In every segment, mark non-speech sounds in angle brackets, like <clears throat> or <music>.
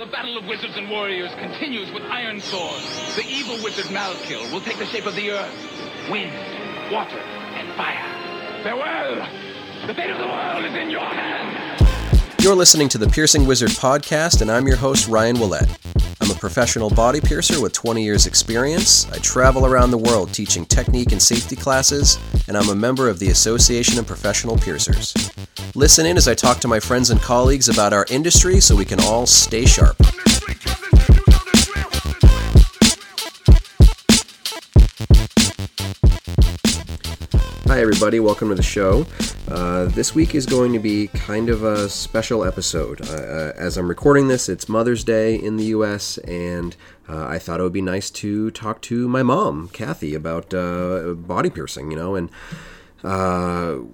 The battle of wizards and warriors continues with Iron Sword. The evil wizard Malkil will take the shape of the earth, wind, water, and fire. Farewell! The fate of the world is in your hands! You're listening to the Piercing Wizard podcast, and I'm your host, Ryan Ouellette. Professional body piercer with 20 years' experience. I travel around the world teaching technique and safety classes, and I'm a member of the Association of Professional Piercers. Listen in as I talk to my friends and colleagues about our industry so we can all stay sharp. Hi, everybody. Welcome to the show. Uh, this week is going to be kind of a special episode. Uh, uh, as I'm recording this, it's Mother's Day in the US, and uh, I thought it would be nice to talk to my mom, Kathy, about uh, body piercing, you know, and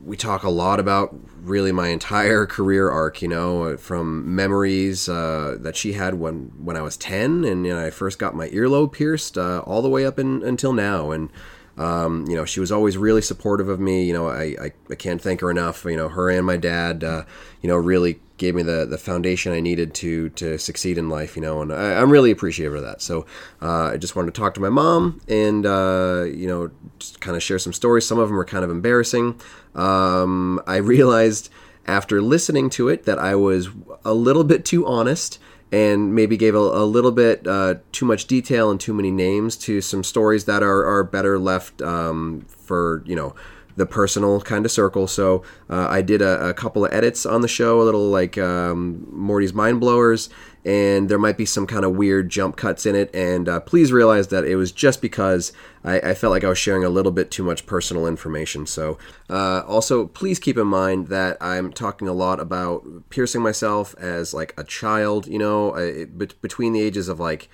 we talk a lot about really my entire career arc, you know, from memories that she had when, when I was 10 and you know, I first got my earlobe pierced all the way up in, until now. And um, you know, she was always really supportive of me. You know, I, I, I can't thank her enough. You know, her and my dad, uh, you know, really gave me the, the foundation I needed to to succeed in life. You know, and I, am really appreciative of that. So uh, I just wanted to talk to my mom and uh, you know, just kind of share some stories. Some of them were kind of embarrassing. Um, I <laughs> realized after listening to it that I was a little bit too honest and maybe gave a, a little bit uh, too much detail and too many names to some stories that are, are better left um, for you know the personal kind of circle. So uh, I did a, a, couple of edits on the show, a little like um, Morty's Mind Blowers, and there might be some kind of weird jump cuts in it. And uh, please realize that it was just because I, I, felt like I was sharing a little bit too much personal information. So uh, also, please keep in mind that I'm talking a lot about piercing myself as like a child. You know, it, between the ages of like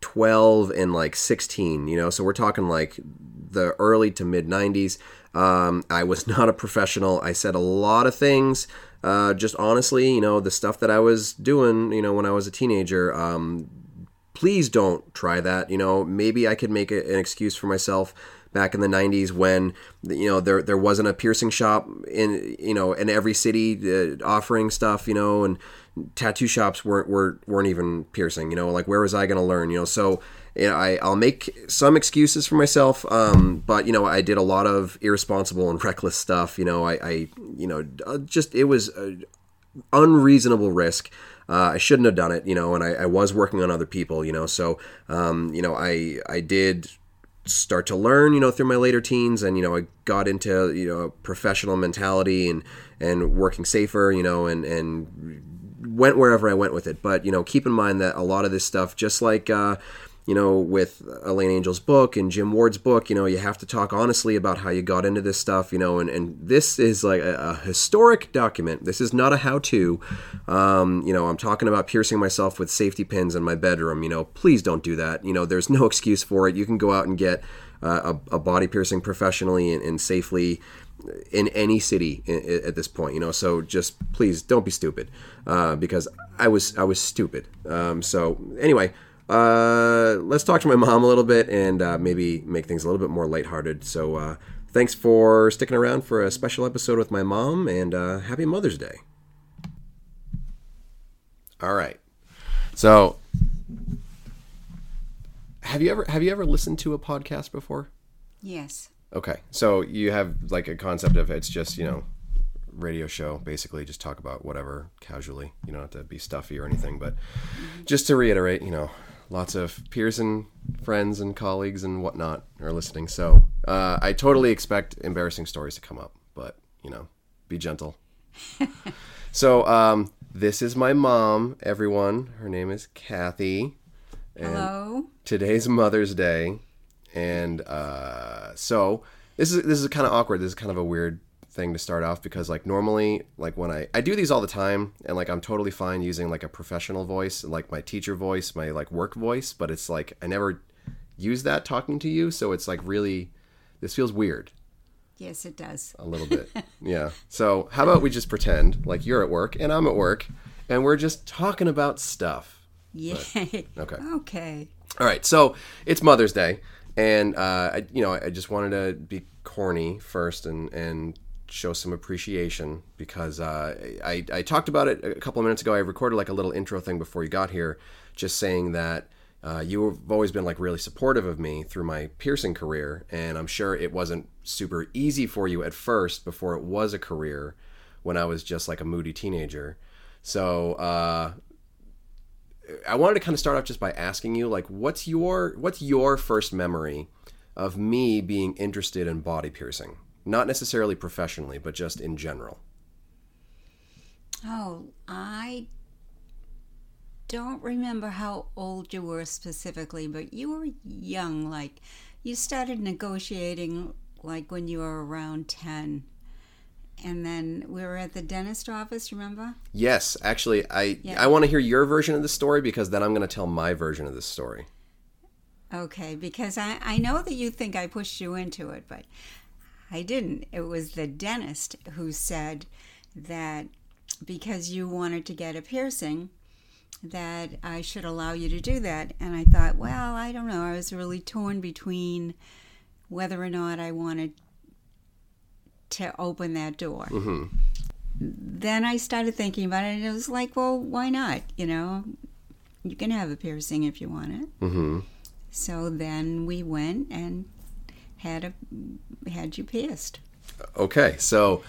12 and like 16. You know, so we're talking like the early to mid 90s. Um, I was <laughs> not a professional. I said a lot of things. Uh, just honestly, you know, the stuff that I was doing, you know, when I was a teenager. Um, please don't try that. You know, maybe I could make a, an excuse for myself back in the 90s when you know there there wasn't a piercing shop in you know in every city uh, offering stuff you know and tattoo shops weren't weren't, weren't even piercing you know like where was I going to learn you know so you know, I, I'll make some excuses for myself, um, but you know, I did a lot of irresponsible and reckless stuff. You know, I, I you know, uh, just it was an unreasonable risk. Uh, I shouldn't have done it, you know, and I, I was working on other people, you know, so um, you know, I I did start to learn, you know, through my later teens, and you know, I got into you know professional mentality and and working safer, you know, and and went wherever I went with it. But you know, keep in mind that a lot of this stuff, just like uh, you know, with Elayne Angel's book and Jim Ward's book, you know, you have to talk honestly about how you got into this stuff, you know, and, and this is like a, a historic document. This is not a how to. Um, you know, I'm talking about piercing myself with safety pins in my bedroom. You know, please don't do that. You know, there's no <laughs> excuse for it. You can go out and get uh, a, a, body piercing professionally and, and safely in any city at this point you know so just please don't be stupid uh, because i was i was stupid um, so anyway uh, let's talk to my mom a little bit and uh, maybe make things a little bit more lighthearted. So, uh, thanks for sticking around for a special episode with my mom, and uh, happy Mother's Day. All right. So, have you ever have you ever listened to a podcast before? Yes. Okay. So you have like a concept of it's just you know radio show basically just talk about whatever casually you don't have to be stuffy or anything but just to reiterate you know lots of peers and friends and colleagues and whatnot are listening. So uh, I totally expect embarrassing stories to come up, but you know, be gentle. <laughs> so um, this is my mom, everyone. Her name is Kathy. And Hello. Today's Mother's Day, and uh, so this is this is kind of awkward. This is kind of a weird thing to start off because like normally like when I I do these all the time and like I'm totally fine using like a professional voice like my teacher voice my like work voice but it's like I never use that talking to you so it's like really this feels weird. Yes, it does. A little bit. yeah. So, how about we just pretend like you're at work and I'm at work and we're just talking about stuff. Yeah. But, okay. <laughs> Okay. All right. So, it's Mother's Day and uh, I, you know, I just wanted to be corny first and and show some appreciation because uh, I, I talked about it a couple of minutes ago. I recorded like a little intro thing before you got here, just saying that uh, you've always been like really supportive of me through my piercing career, and I'm sure it wasn't super easy for you at first before it was a career when I was just like a moody teenager. So uh, I wanted to kind of start off just by asking you, like, what's your what's your first memory of me being interested in body piercing? Not necessarily professionally, but just in general. Oh, I don't remember how old you were specifically, but you were young. Like, you started negotiating like when you were around 10. And then we were at the dentist office, remember? Yes, actually, I Yeah. I want to hear your version of the story because then I'm going to tell my version of the story. Okay, because I, I know that you think I pushed you into it, but I didn't. It was the dentist who said that because you wanted to get a piercing, that I should allow you to do that. And I thought, well, I don't know. I was really torn between whether or not I wanted to open that door. Then I started thinking about it, and it was like, well, why not? You know, you can have a piercing if you want it. hmm So then we went and had a had you pierced. Okay, so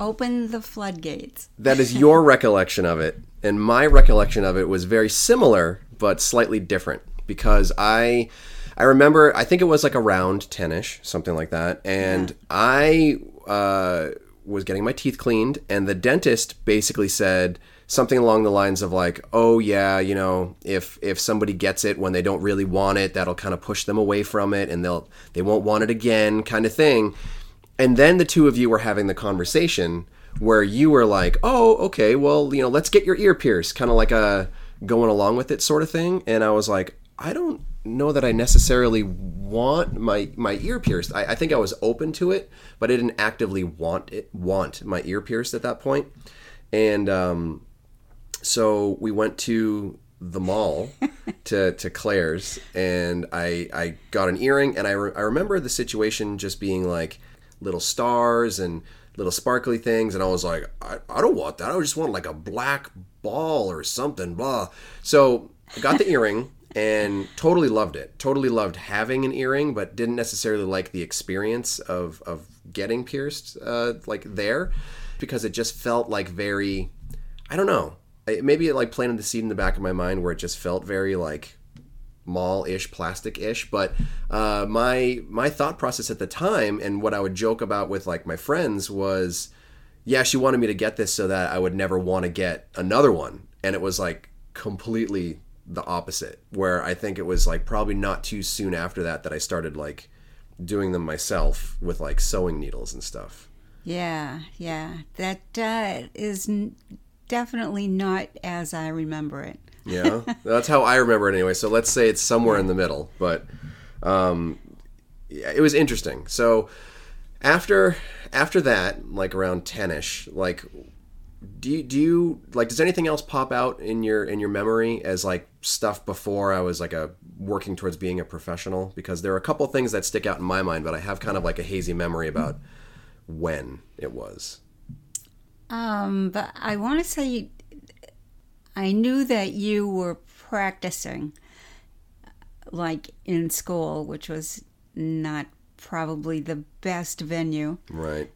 Open the floodgates. <laughs> that is your recollection of it, and my recollection of it was very similar but slightly different because I I remember I think it was like around ten-ish, something like that, and I uh, was getting my teeth cleaned, and the dentist basically said something along the lines of like, "Oh yeah, you know, if if somebody gets it when they don't really want it, that'll kind of push them away from it, and they'll they won't want it again, kind of thing." And then the two of you were having the conversation where you were like, "Oh, okay, well, you know, let's get your ear pierced," kind of like a going along with it sort of thing. And I was like, "I don't know that I necessarily want my my ear pierced. I, I think I was open to it, but I didn't actively want it want my ear pierced at that point." And um, so we went to the mall <laughs> to to Claire's, and I I got an earring, and I re- I remember the situation just being like little stars and little sparkly things, and I was like, I, I don't want that. I just want like a black ball or something. Blah. So I got the <laughs> earring. And totally loved it. Totally loved having an earring, but didn't necessarily like the experience of of getting pierced, uh, like there, because it just felt like very I don't know. It- Maybe it like planted the seed in the back of my mind where it just felt very like mall-ish, plastic-ish. But uh, my my thought process at the time and what I would joke about with like my friends was, yeah, she wanted me to get this so that I would never want to get another one, and it was like completely the opposite. Where I think it was like probably not too soon after that that I started like doing them myself with like sewing needles and stuff. Yeah, yeah. That uh, is definitely not as I remember it. Yeah, <laughs> that's how I remember it anyway. So let's say it's somewhere in the middle. But um, yeah, it was interesting. So after after that, like around ten-ish, like do you, do you like does anything else pop out in your in your memory as like stuff before I was like a working towards being a professional? Because there are a couple things that stick out in my mind, but I have kind of like a hazy memory about when it was. Um, but I want to say I knew that you were practicing like in school, which was not probably the best venue. Right.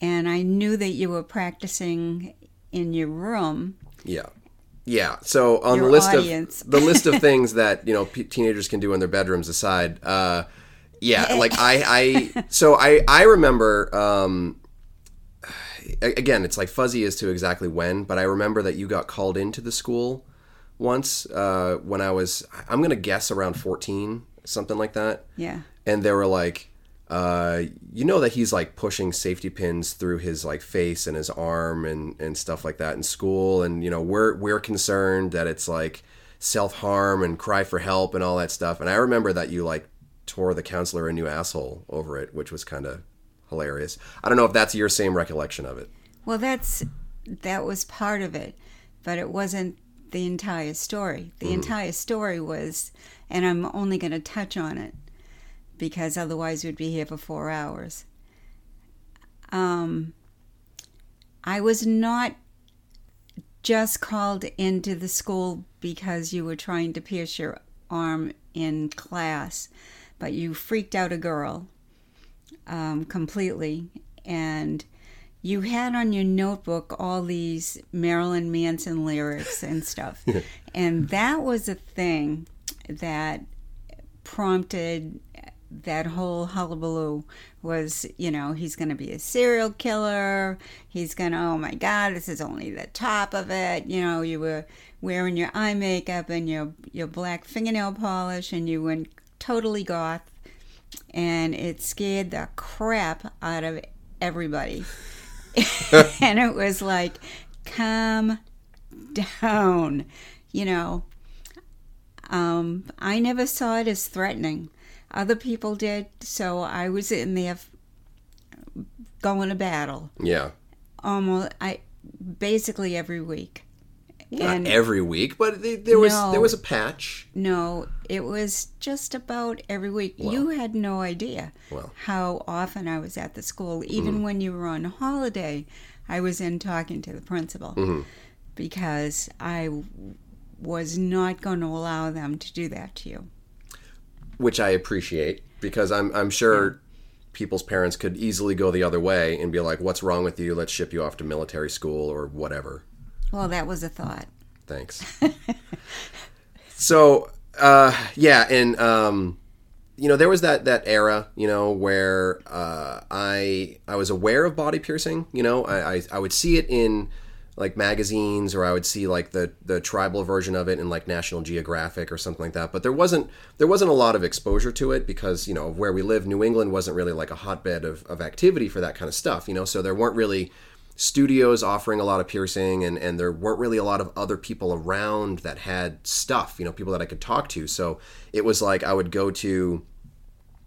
And I knew that you were practicing in your room. Yeah. Yeah. So on Your the list audience. of the list of <laughs> things that you know p- teenagers can do in their bedrooms aside, uh, yeah, like I, I, <laughs> so I, I remember. Um, again, it's like fuzzy as to exactly when, but I remember that you got called into the school once uh, when I was, I'm gonna guess around 14, something like that Yeah. and they were like uh, you know that he's like pushing safety pins through his like face and his arm and and stuff like that in school and you know we're we're concerned that it's like self-harm and cry for help and all that stuff and i remember that you like tore the counselor a new asshole over it which was kind of hilarious i don't know if that's your same recollection of it Well, that's that was part of it, but it wasn't the entire story. The entire story was, and I'm only going to touch on it because otherwise we'd be here for four hours. Um, I was not just called into the school because you were trying to pierce your arm in class, but you freaked out a girl um, completely. And you had on your notebook all these Marilyn Manson lyrics and stuff. <laughs> and that was a thing that prompted that whole hullabaloo was, you know, he's going to be a serial killer. He's going to, oh my God, this is only the top of it. You know, you were wearing your eye makeup and your, your black fingernail polish and you went totally goth. And it scared the crap out of everybody. <laughs> and it was like, calm down. You know, um, I never saw it as threatening. Other people did, so I was in there going to battle. Yeah. Almost, I basically every week. Not every week, but th- there was No. there was a patch. No, it was just about every week. you had no idea Well. Mm-hmm. how often I was at the school. Even when you were on holiday, I was in talking to the principal Mm-hmm. because I was not going to allow them to do that to you. which I appreciate because I'm I'm sure people's parents could easily go the other way and be like, "What's wrong with you? Let's ship you off to military school or whatever." Well, that was a thought. Thanks. <laughs> so, uh, yeah, and um, you know, there was that that era, you know, where uh, I I was aware of body piercing. You know, I, I I would see it in like magazines or I would see like the the tribal version of it in like National Geographic or something like that. But there wasn't there wasn't a lot of exposure to it because you know where we live, New England wasn't really like a hotbed of, of activity for that kind of stuff. You know, so there weren't really studios offering a lot of piercing and, and there weren't really a lot of other people around that had stuff you know people that i could talk to. So it was like i would go to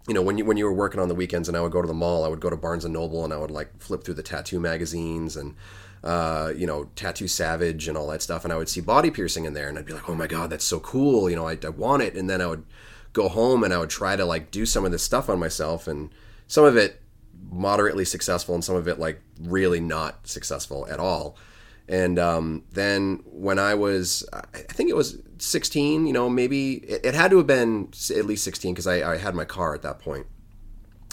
you know when you when you were working on the weekends and i would go to the mall i would go to barnes and noble and i would like flip through the tattoo magazines and uh, you know tattoo savage and all that stuff and i would see body piercing in there and i'd be like oh my god that's so cool you know i, I want it and then i would go home and i would try to like do some of this stuff on myself and some of it moderately successful and some of it like really not successful at all. And um, then when i was i think it was 16 you know maybe it, it had to have been at least 16 because I, I had my car at that point. point.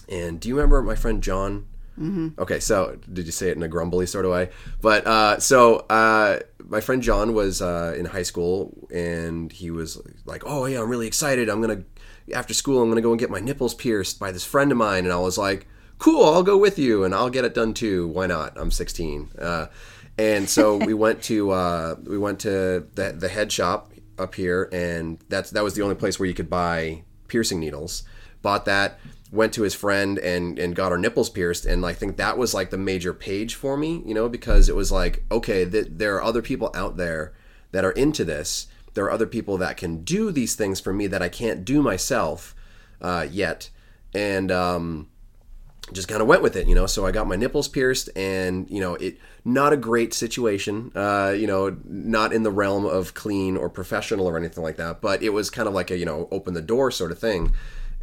And do you remember my friend john? Mm-hmm. okay so did you say it in a grumbly sort of way? But uh, so uh, my friend john was uh, in high school and he was like oh yeah i'm really excited. I'm gonna after school i'm gonna go and get my nipples pierced by this friend of mine. And i was like cool i'll go with you and i'll get it done too. Why not? I'm 16 uh, and so <laughs> we went to uh, we went to the, the head shop up here and that's that was the only place where you could buy piercing needles. Bought that went to his friend and and got our nipples pierced and i think that was like the major page for me you know because it was like okay th- there are other people out there that are into this. There are other people that can do these things for me that i can't do myself uh, yet. And um, just kind of went with it, you know. So I got my nipples pierced, and you know, it not a great situation, uh, you know, not in the realm of clean or professional or anything like that, but it was kind of like a you know open the door sort of thing.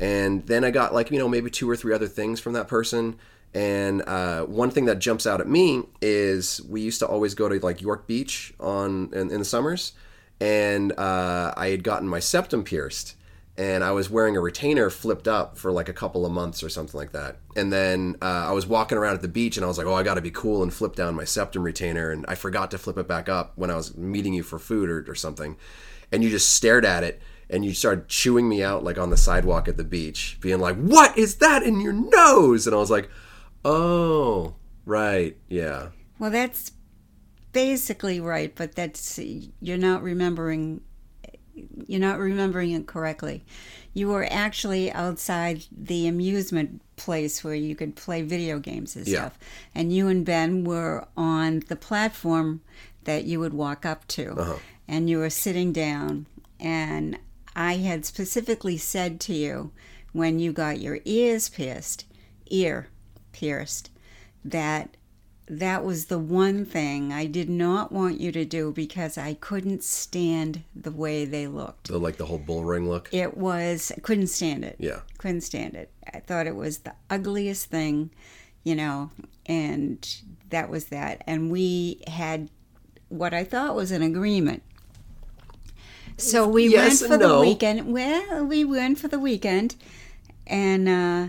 And then I got like you know maybe two or three other things from that person. And uh, one thing that jumps out at me is we used to always go to like York Beach on in, in the summers, and uh, I had gotten my septum pierced and I was wearing a retainer flipped up for like a couple of months or something like that. And then uh, I was walking around at the beach and I was like, oh, I got to be cool and flip down my septum retainer. And I forgot to flip it back up when I was meeting you for food or, or something. And you just stared at it and you started chewing me out like on the sidewalk at the beach, being like, what is that in your nose? And I was like, oh, right, yeah. Well, that's basically right, but that's you're not remembering you're not remembering it correctly. You were actually outside the amusement place where you could play video games and Yeah. stuff. And you and Ben were on the platform that you would walk up to. Uh-huh. And you were sitting down and I had specifically said to you when you got your ears pierced, ear pierced, that that was the one thing I did not want you to do because I couldn't stand the way they looked. The, like the whole bull ring look. It was, I couldn't stand it. Yeah. Couldn't stand it. I thought it was the ugliest thing, you know, and that was that. And we had what I thought was an agreement. So we Yes went for and the weekend. Well, we went for the weekend, and uh,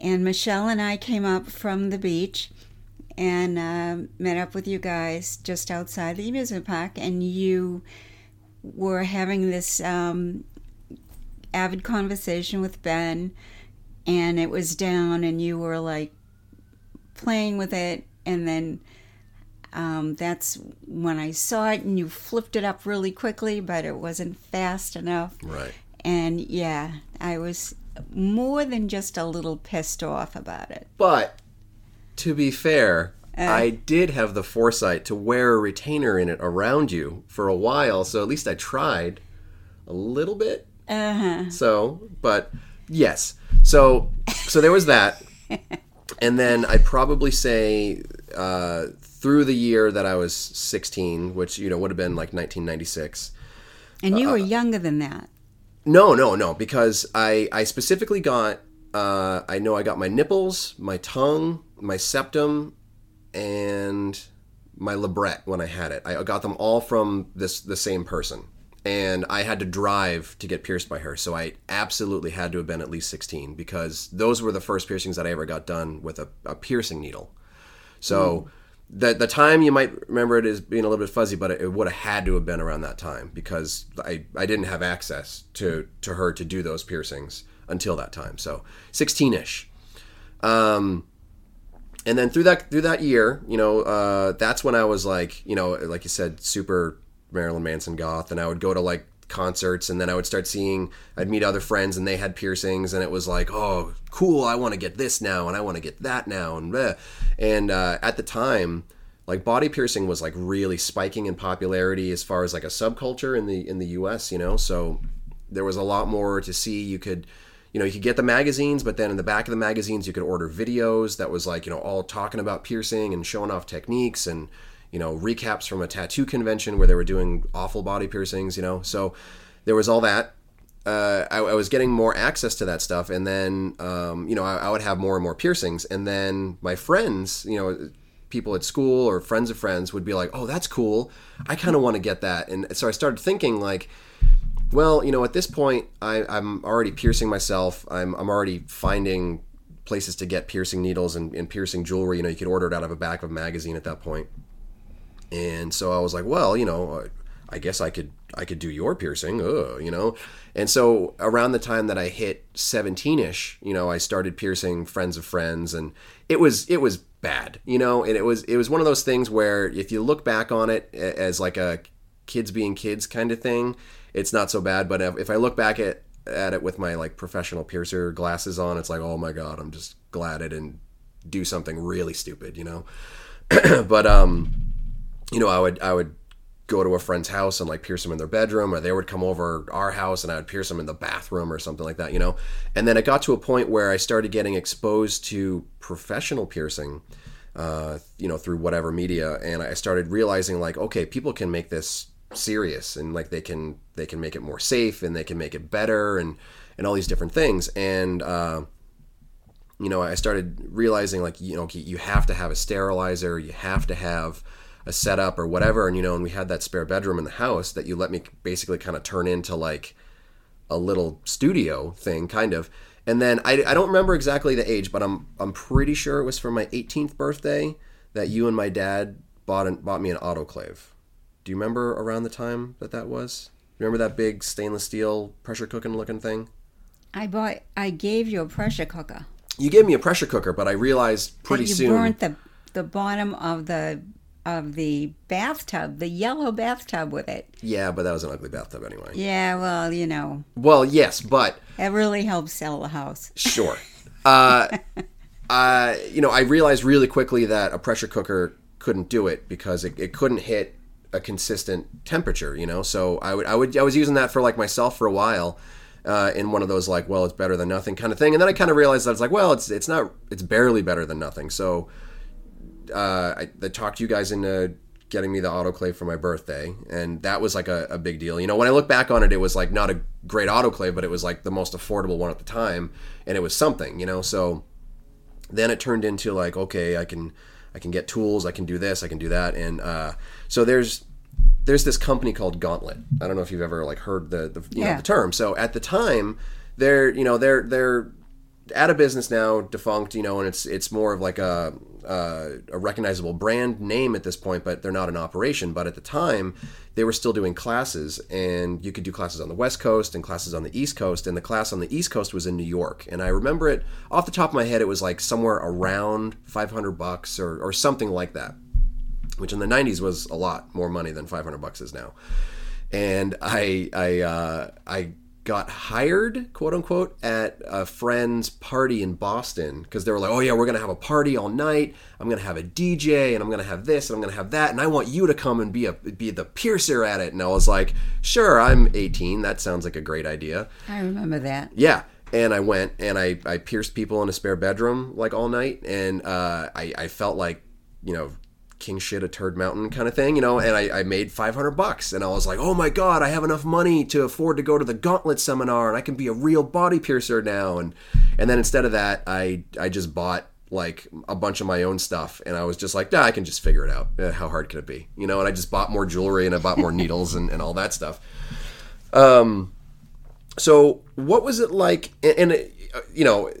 and Michelle and I came up from the beach and uh, met up with you guys just outside the amusement park, and you were having this um, avid conversation with Ben, and it was down, and you were like playing with it, and then um, that's when I saw it, and you flipped it up really quickly, but it wasn't fast enough. Right. And yeah, I was more than just a little pissed off about it. But to be fair, Uh. I did have the foresight to wear a retainer in it around you for a while, so at least I tried a little bit. Uh huh. So, but yes. So, so there was that. <laughs> And then I'd probably say uh, through the year that I was 16, which, you know, would have been like 1996. And you were Uh, younger than that. No, no, no, because I I specifically got uh, I know I got my nipples, my tongue, my septum, and my labret when I had it. I got them all from this the same person, and I had to drive to get pierced by her. So I absolutely had to have been at least sixteen because those were the first piercings that I ever got done with a, a piercing needle. So. The, the time you might remember it as being a little bit fuzzy, but it, it would have had to have been around that time because I, I didn't have access to, to her to do those piercings until that time. So 16 ish. Um, and then through that through that year, you know, uh, that's when I was like, you know, like you said, super Marilyn Manson goth, and I would go to like concerts, and then I would start seeing, I'd meet other friends, and they had piercings, and it was like, oh, cool, I want to get this now, and I want to get that now, and bleh. and uh, at the time. Like body piercing was like really spiking in popularity as far as like a subculture in the in the U.S. You know, so there was a lot more to see. You could, you know, you could get the magazines, but then in the back of the magazines, you could order videos that was like, you know, all talking about piercing and showing off techniques and, you know, recaps from a tattoo convention where they were doing awful body piercings, you know. So there was all that. Uh, I, I was getting more access to that stuff, and then, um, you know, I, I would have more and more piercings, and then my friends, you know, people at school or friends of friends would be like, "Oh, that's cool. I kind of want to get that." And so I started thinking like, well, you know, at this point, I, I'm already piercing myself. I'm, I'm already finding places to get piercing needles and, and piercing jewelry. You know, you could order it out of a back of a magazine at that point. And so I was like, well, you know, I guess I could I could do your piercing, Ugh, you know. And so around the time that I hit 17ish, you know, I started piercing friends of friends, and it was it was bad, you know. And it was it was one of those things where if you look back on it as like a kids being kids kind of thing, it's not so bad. But if I look back at at it with my like professional piercer glasses on, it's like, oh my god, I'm just glad I didn't do something really stupid, you know. <clears throat> but um, you know, I would I would go to a friend's house and like pierce them in their bedroom, or they would come over our house and I would pierce them in the bathroom or something like that, you know. And then it got to a point where I started getting exposed to professional piercing, uh, you know, through whatever media, and I started realizing like, okay, people can make this serious and like they can they can make it more safe and they can make it better and and all these different things and. Uh, you know, I started realizing like you know you have to have a sterilizer, you have to have a setup or whatever, and you know, and we had that spare bedroom in the house that you let me basically kind of turn into like a little studio thing, kind of. And then I, I don't remember exactly the age, but I'm I'm pretty sure it was for my 18th birthday that you and my dad bought an, bought me an autoclave. Do you remember around the time that that was? Remember that big stainless steel pressure cooking looking thing? I bought. I gave you a pressure cooker. You gave me a pressure cooker, but I realized pretty that you soon. burnt the the bottom of the of the bathtub, the yellow bathtub with it. Yeah, but that was an ugly bathtub anyway. Yeah, well, you know, Well, yes, but it really helps sell the house. sure. Uh, <laughs> uh, you know, I realized really quickly that a pressure cooker couldn't do it because it, it couldn't hit a consistent temperature. You know, so I would I would I was using that for like myself for a while. Uh, in one of those like, well, it's better than nothing kind of thing, and then I kind of realized that it's like, well, it's it's not, it's barely better than nothing. So uh, I, I talked you guys into getting me the autoclave for my birthday, and that was like a, a big deal. You know, when I look back on it, it was like not a great autoclave, but it was like the most affordable one at the time, and it was something. You know, so then it turned into like, okay, I can I can get tools, I can do this, I can do that, and uh, so there's there's this company called Gauntlet. I don't know if you've ever like heard the the, you know, the term. So at the time, they're you know they're they're out of business now, defunct, you know, and it's it's more of like a uh, a recognizable brand name at this point, but they're not in operation. But at the time, they were still doing classes, and you could do classes on the West Coast and classes on the East Coast, and the class on the East Coast was in New York, and I remember it off the top of my head, it was like somewhere around five hundred bucks or or something like that which in the 90s was a lot more money than 500 bucks is now and i i uh, i got hired quote unquote at a friend's party in boston because they were like oh yeah we're gonna have a party all night i'm gonna have a dj and i'm gonna have this and i'm gonna have that and i want you to come and be a be the piercer at it and i was like sure i'm 18 that sounds like a great idea I remember that. yeah. And I went and I, I pierced people in a spare bedroom like all night. And uh, I, I felt like, you know, king shit a turd mountain kind of thing, you know, and I, I made 500 bucks. And I was like, oh my God, I have enough money to afford to go to the gauntlet seminar and I can be a real body piercer now. And, and then instead of that, I, I just bought like a bunch of my own stuff and I was just like, nah, I can just figure it out. Eh, How hard can it be? You know, and I just bought more jewelry and I bought more needles and, and all that stuff. Um, So, what was it like? And, and uh, you know,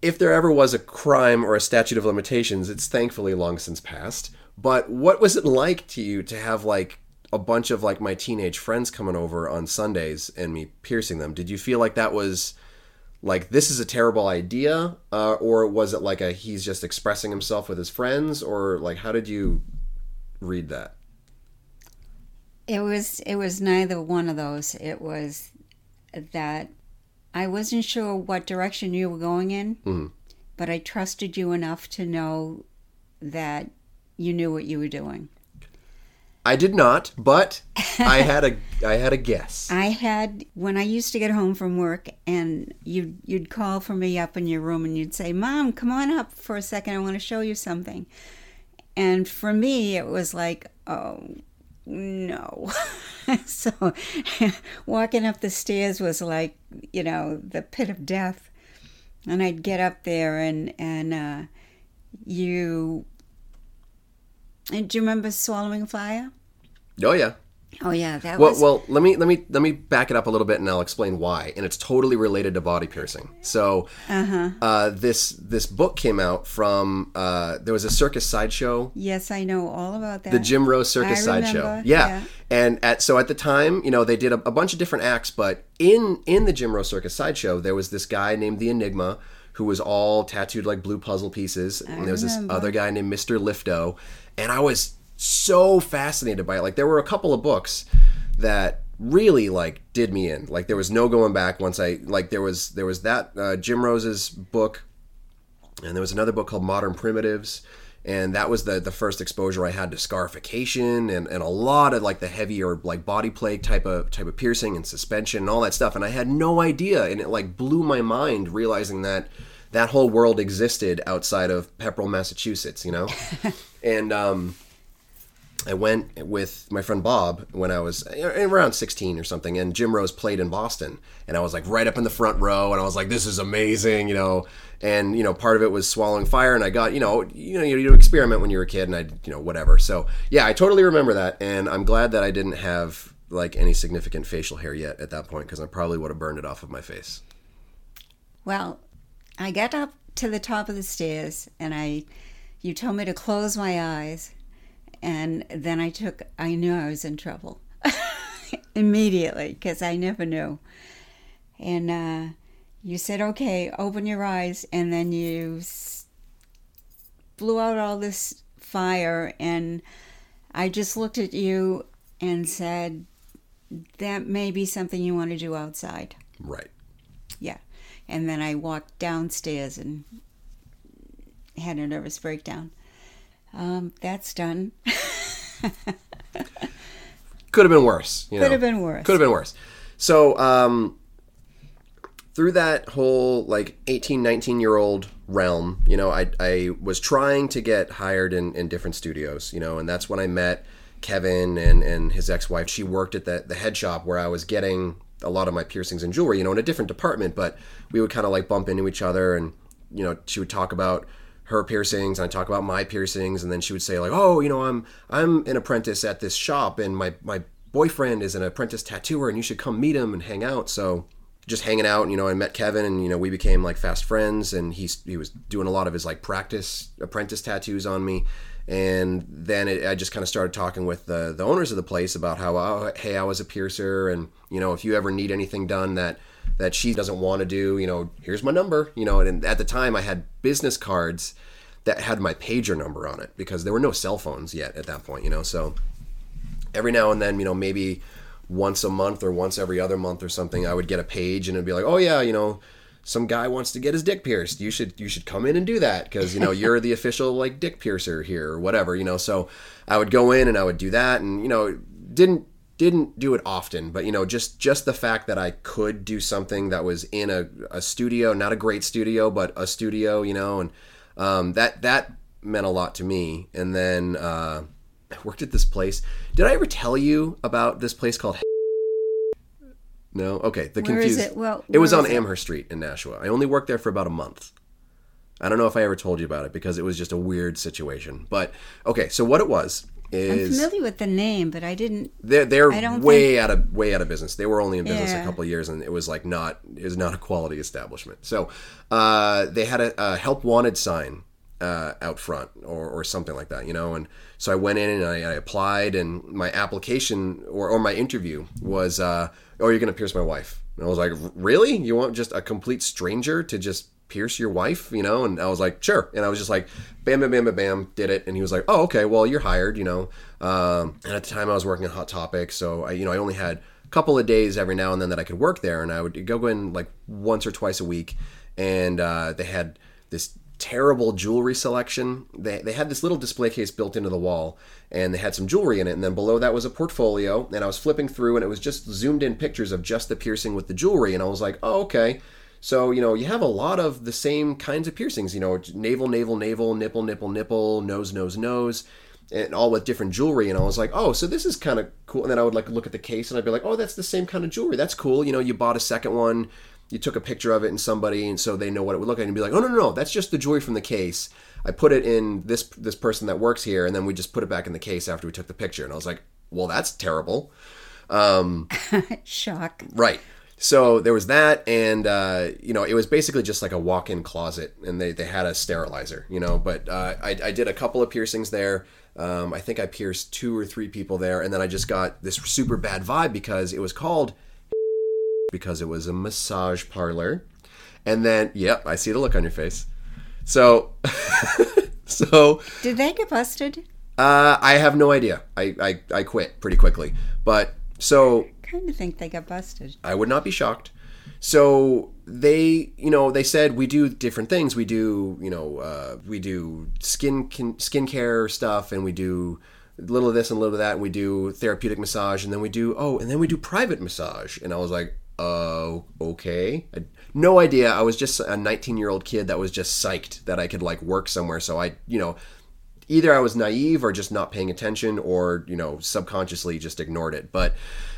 if there ever was a crime or a statute of limitations, it's thankfully long since passed. But what was it like to you to have like a bunch of like my teenage friends coming over on Sundays and me piercing them? Did you feel like that was like this is a terrible idea, uh, or was it like a he's just expressing himself with his friends, or like how did you read that? It was it was neither one of those. It was that I wasn't sure what direction you were going in, but I trusted you enough to know that you knew what you were doing. I did not, but I <laughs> had a I had a guess. I had when I used to get home from work and you'd you'd call for me up in your room and you'd say, "Mom, come on up for a second. I want to show you something." And for me, it was like, "Oh, no." <laughs> so <laughs> walking up the stairs was like, you know, the pit of death. And I'd get up there and and uh, you. And do you remember swallowing fire? Oh yeah. Oh yeah, that Well, was. well, let me let me let me back it up a little bit, and I'll explain why. And it's totally related to body piercing. So, Uh-huh. uh, this this book came out from uh, there was a circus sideshow, Yes, I know all about that. the Jim Rose Circus sideshow. Yeah. yeah. and at so at the time, you know, they did a, a bunch of different acts, but in in the Jim Rose Circus sideshow, there was this guy named the Enigma. Who was all tattooed like blue puzzle pieces, and there was this other guy named Mr. Lifto, and I was so fascinated by it. Like there were a couple of books that really like did me in. Like there was no going back once I like there was there was that uh, Jim Rose's book, and there was another book called Modern Primitives. And that was the the first exposure I had to scarification and, and a lot of like the heavier like body plague type of type of piercing and suspension and all that stuff. And I had no idea, and it like blew my mind realizing that that whole world existed outside of Pepperell, Massachusetts. You know, <laughs> and um, I went with my friend Bob when I was around 16 or something, and Jim Rose played in Boston, and I was like right up in the front row, and I was like, "This is amazing," you know. And you know, part of it was swallowing fire, and I got you know, you know, you, you experiment when you're a kid, and I, you know, whatever. So yeah, I totally remember that, and I'm glad that I didn't have like any significant facial hair yet at that point, because I probably would have burned it off of my face. well, I got up to the top of the stairs and I, you told me to close my eyes, and then I took. I knew I was in trouble <laughs> immediately because I never knew. And uh, you said, "Okay, open your eyes," and then you s- blew out all this fire, and I just looked at you and said, "That may be something you want to do outside." Right. Yeah. And then I walked downstairs and had a nervous breakdown. Um, that's done. Could have been worse. You Could know? have been worse. Could have been worse. So, um, through that whole like 18, 19 year old realm, you know, I, I was trying to get hired in, in different studios, you know, and that's when I met Kevin and, and his ex wife. She worked at the, the head shop where I was getting a lot of my piercings and jewelry, you know, in a different department, but we would kind of like bump into each other and, you know, she would talk about her piercings and I talk about my piercings and then she would say like, "Oh, you know, I'm I'm an apprentice at this shop and my my boyfriend is an apprentice tattooer and you should come meet him and hang out." So just hanging out, you know, I met Kevin and you know, we became like fast friends and he's he was doing a lot of his like practice apprentice tattoos on me. And then it, I just kind of started talking with the, the owners of the place about how, oh, hey, I was a piercer, and you know, if you ever need anything done that that she doesn't want to do, you know, here's my number, you know. And at the time, I had business cards that had my pager number on it because there were no cell phones yet at that point, you know. So every now and then, you know, maybe once a month or once every other month or something, I would get a page and it'd be like, oh yeah, you know, some guy wants to get his dick pierced. You should you should come in and do that because you know <laughs> you're the official like dick piercer here or whatever, you know. So I would go in and I would do that, and you know didn't didn't do it often, but you know just just the fact that I could do something that was in a, a studio, not a great studio, but a studio, you know, and um, that that meant a lot to me. And then uh, I worked at this place. Did I ever tell you about this place called? No. Okay. The Where confused. is it? Well, it was on it? Amherst Street in Nashua. I only worked there for about a month. I don't know if I ever told you about it because it was just a weird situation. But okay, so what it was I'm familiar with the name, but I didn't. they're they're I don't way out of way out of business. They were only in business a couple of years, and it was like not it was not a quality establishment. So uh, they had a, a help wanted sign uh, out front or, or something like that, you know. And so I went in and I, I applied, and my application or, or my interview was, uh, "Oh, you're going to pierce my wife." And I was like, "Really? You want just a complete stranger to just?" Pierce your wife you know? And i was like sure. And i was just like bam bam bam bam bam did it. And he was like oh okay well you're hired you know. Um, and at the time i was working at hot topic so i you know i only had a couple of days every now and then that i could work there and i would go in like once or twice a week. And uh, they had this terrible jewelry selection. They, they had this little display case built into the wall and they had some jewelry in it. And then below that was a portfolio and i was flipping through and it was just zoomed in pictures of just the piercing with the jewelry. And i was like oh okay so, you know, you have a lot of the same kinds of piercings, you know, navel, navel, navel, nipple, nipple, nipple, nose, nose, nose, and all with different jewelry. And I was like, oh, so this is kind of cool. And then I would like look at the case and I'd be like, oh, that's the same kind of jewelry. That's cool. You know, you bought a second one, you took a picture of it and somebody, and so they know what it would look like and be like, oh, no, no, no, that's just the jewelry from the case. I put it in this this person that works here, and then we just put it back in the case after we took the picture. And I was like, well, that's terrible. Um, <laughs> Shock. Right. So there was that, and uh, you know, it was basically just like a walk-in closet, and they, they had a sterilizer, you know. But uh, I, I did a couple of piercings there. Um, I think I pierced two or three people there, and then I just got this super bad vibe because it was called <laughs> because it was a massage parlor, and then yep, I see the look on your face. So, <laughs> so Did they get busted? uh, I have no idea. I, I I quit pretty quickly, but so Kind of think they got busted. I would not be shocked. So they, you know, they said we do different things. We do, you know, uh, we do skin kin- skincare stuff, and we do a little of this and a little of that. And we do therapeutic massage, and then we do oh, and then we do private massage. And I was like, oh, okay. I, no idea. I was just a 19 year old kid that was just psyched that I could like work somewhere. So I, you know, either I was naive or just not paying attention, or you know, subconsciously just ignored it. But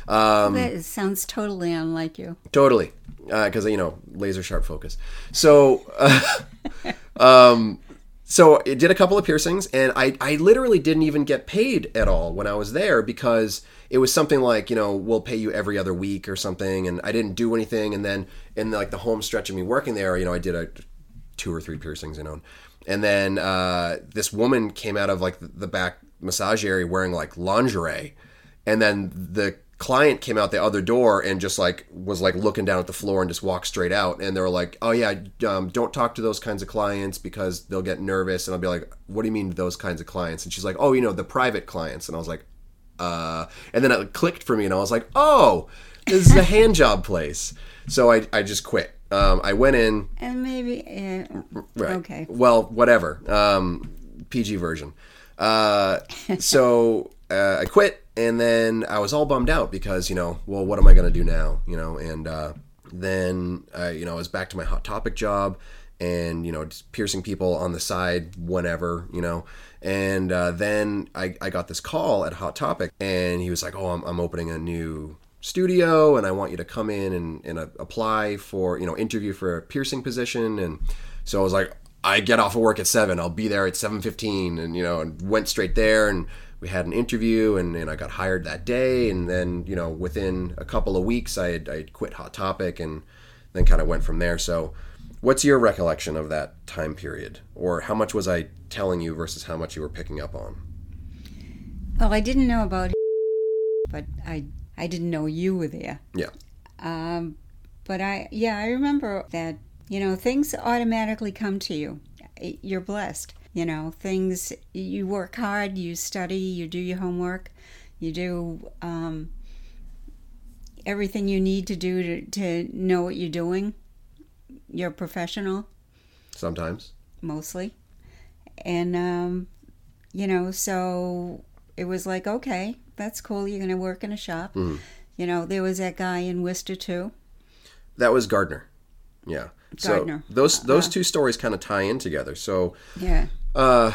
um, That sounds totally unlike you. Totally, because you know laser sharp focus. So, uh, <laughs> um, so it did a couple of piercings, and I I literally didn't even get paid at all when I was there because it was something like you know we'll pay you every other week or something, and I didn't do anything, and then in like the home stretch of me working there, you know I did a two or three piercings, you know, and then uh, this woman came out of like the back massage area wearing like lingerie, and then the client came out the other door and just like was like looking down at the floor and just walked straight out. And they were like oh yeah um, don't talk to those kinds of clients because they'll get nervous. And i'll be like what do you mean those kinds of clients? And she's like oh you know the private clients. And i was like uh and then it clicked for me and i was like oh this is a hand job place. So i, I just quit um, i went in And maybe. Uh, Right. Okay. Well, whatever. Um, PG version. Uh, <laughs> so uh, I quit, and then I was all bummed out because you know, well, what am I going to do now? You know, and uh, then uh, you know, I was back to my hot topic job, and you know, just piercing people on the side whenever, you know. And uh, then I, I got this call at Hot Topic, and he was like, "Oh, I'm, I'm opening a new studio and I want you to come in and, and uh, apply for, you know, interview for a piercing position. And so I was like, I get off of work at seven. I'll be there at seven fifteen, and you know, and went straight there, and we had an interview, and, and I got hired that day, and then you know, within a couple of weeks, I had, I had quit Hot Topic, and then kind of went from there. So, what's your recollection of that time period, or how much was I telling you versus how much you were picking up on? Well, I didn't know about, but I I didn't know you were there. Yeah. Um, but I yeah I remember that you know things automatically come to you. You're blessed. You know things. You work hard. You study. You do your homework. You do um, everything you need to do to, to know what you're doing. You're professional Sometimes. mostly, and um, you know so it was like okay that's cool. You're gonna work in a shop. Mm-hmm. You know there was that guy in Worcester too. That was Gardner. Yeah. Gardner. So those those Uh-huh. two stories kind of tie in together. So Yeah. uh,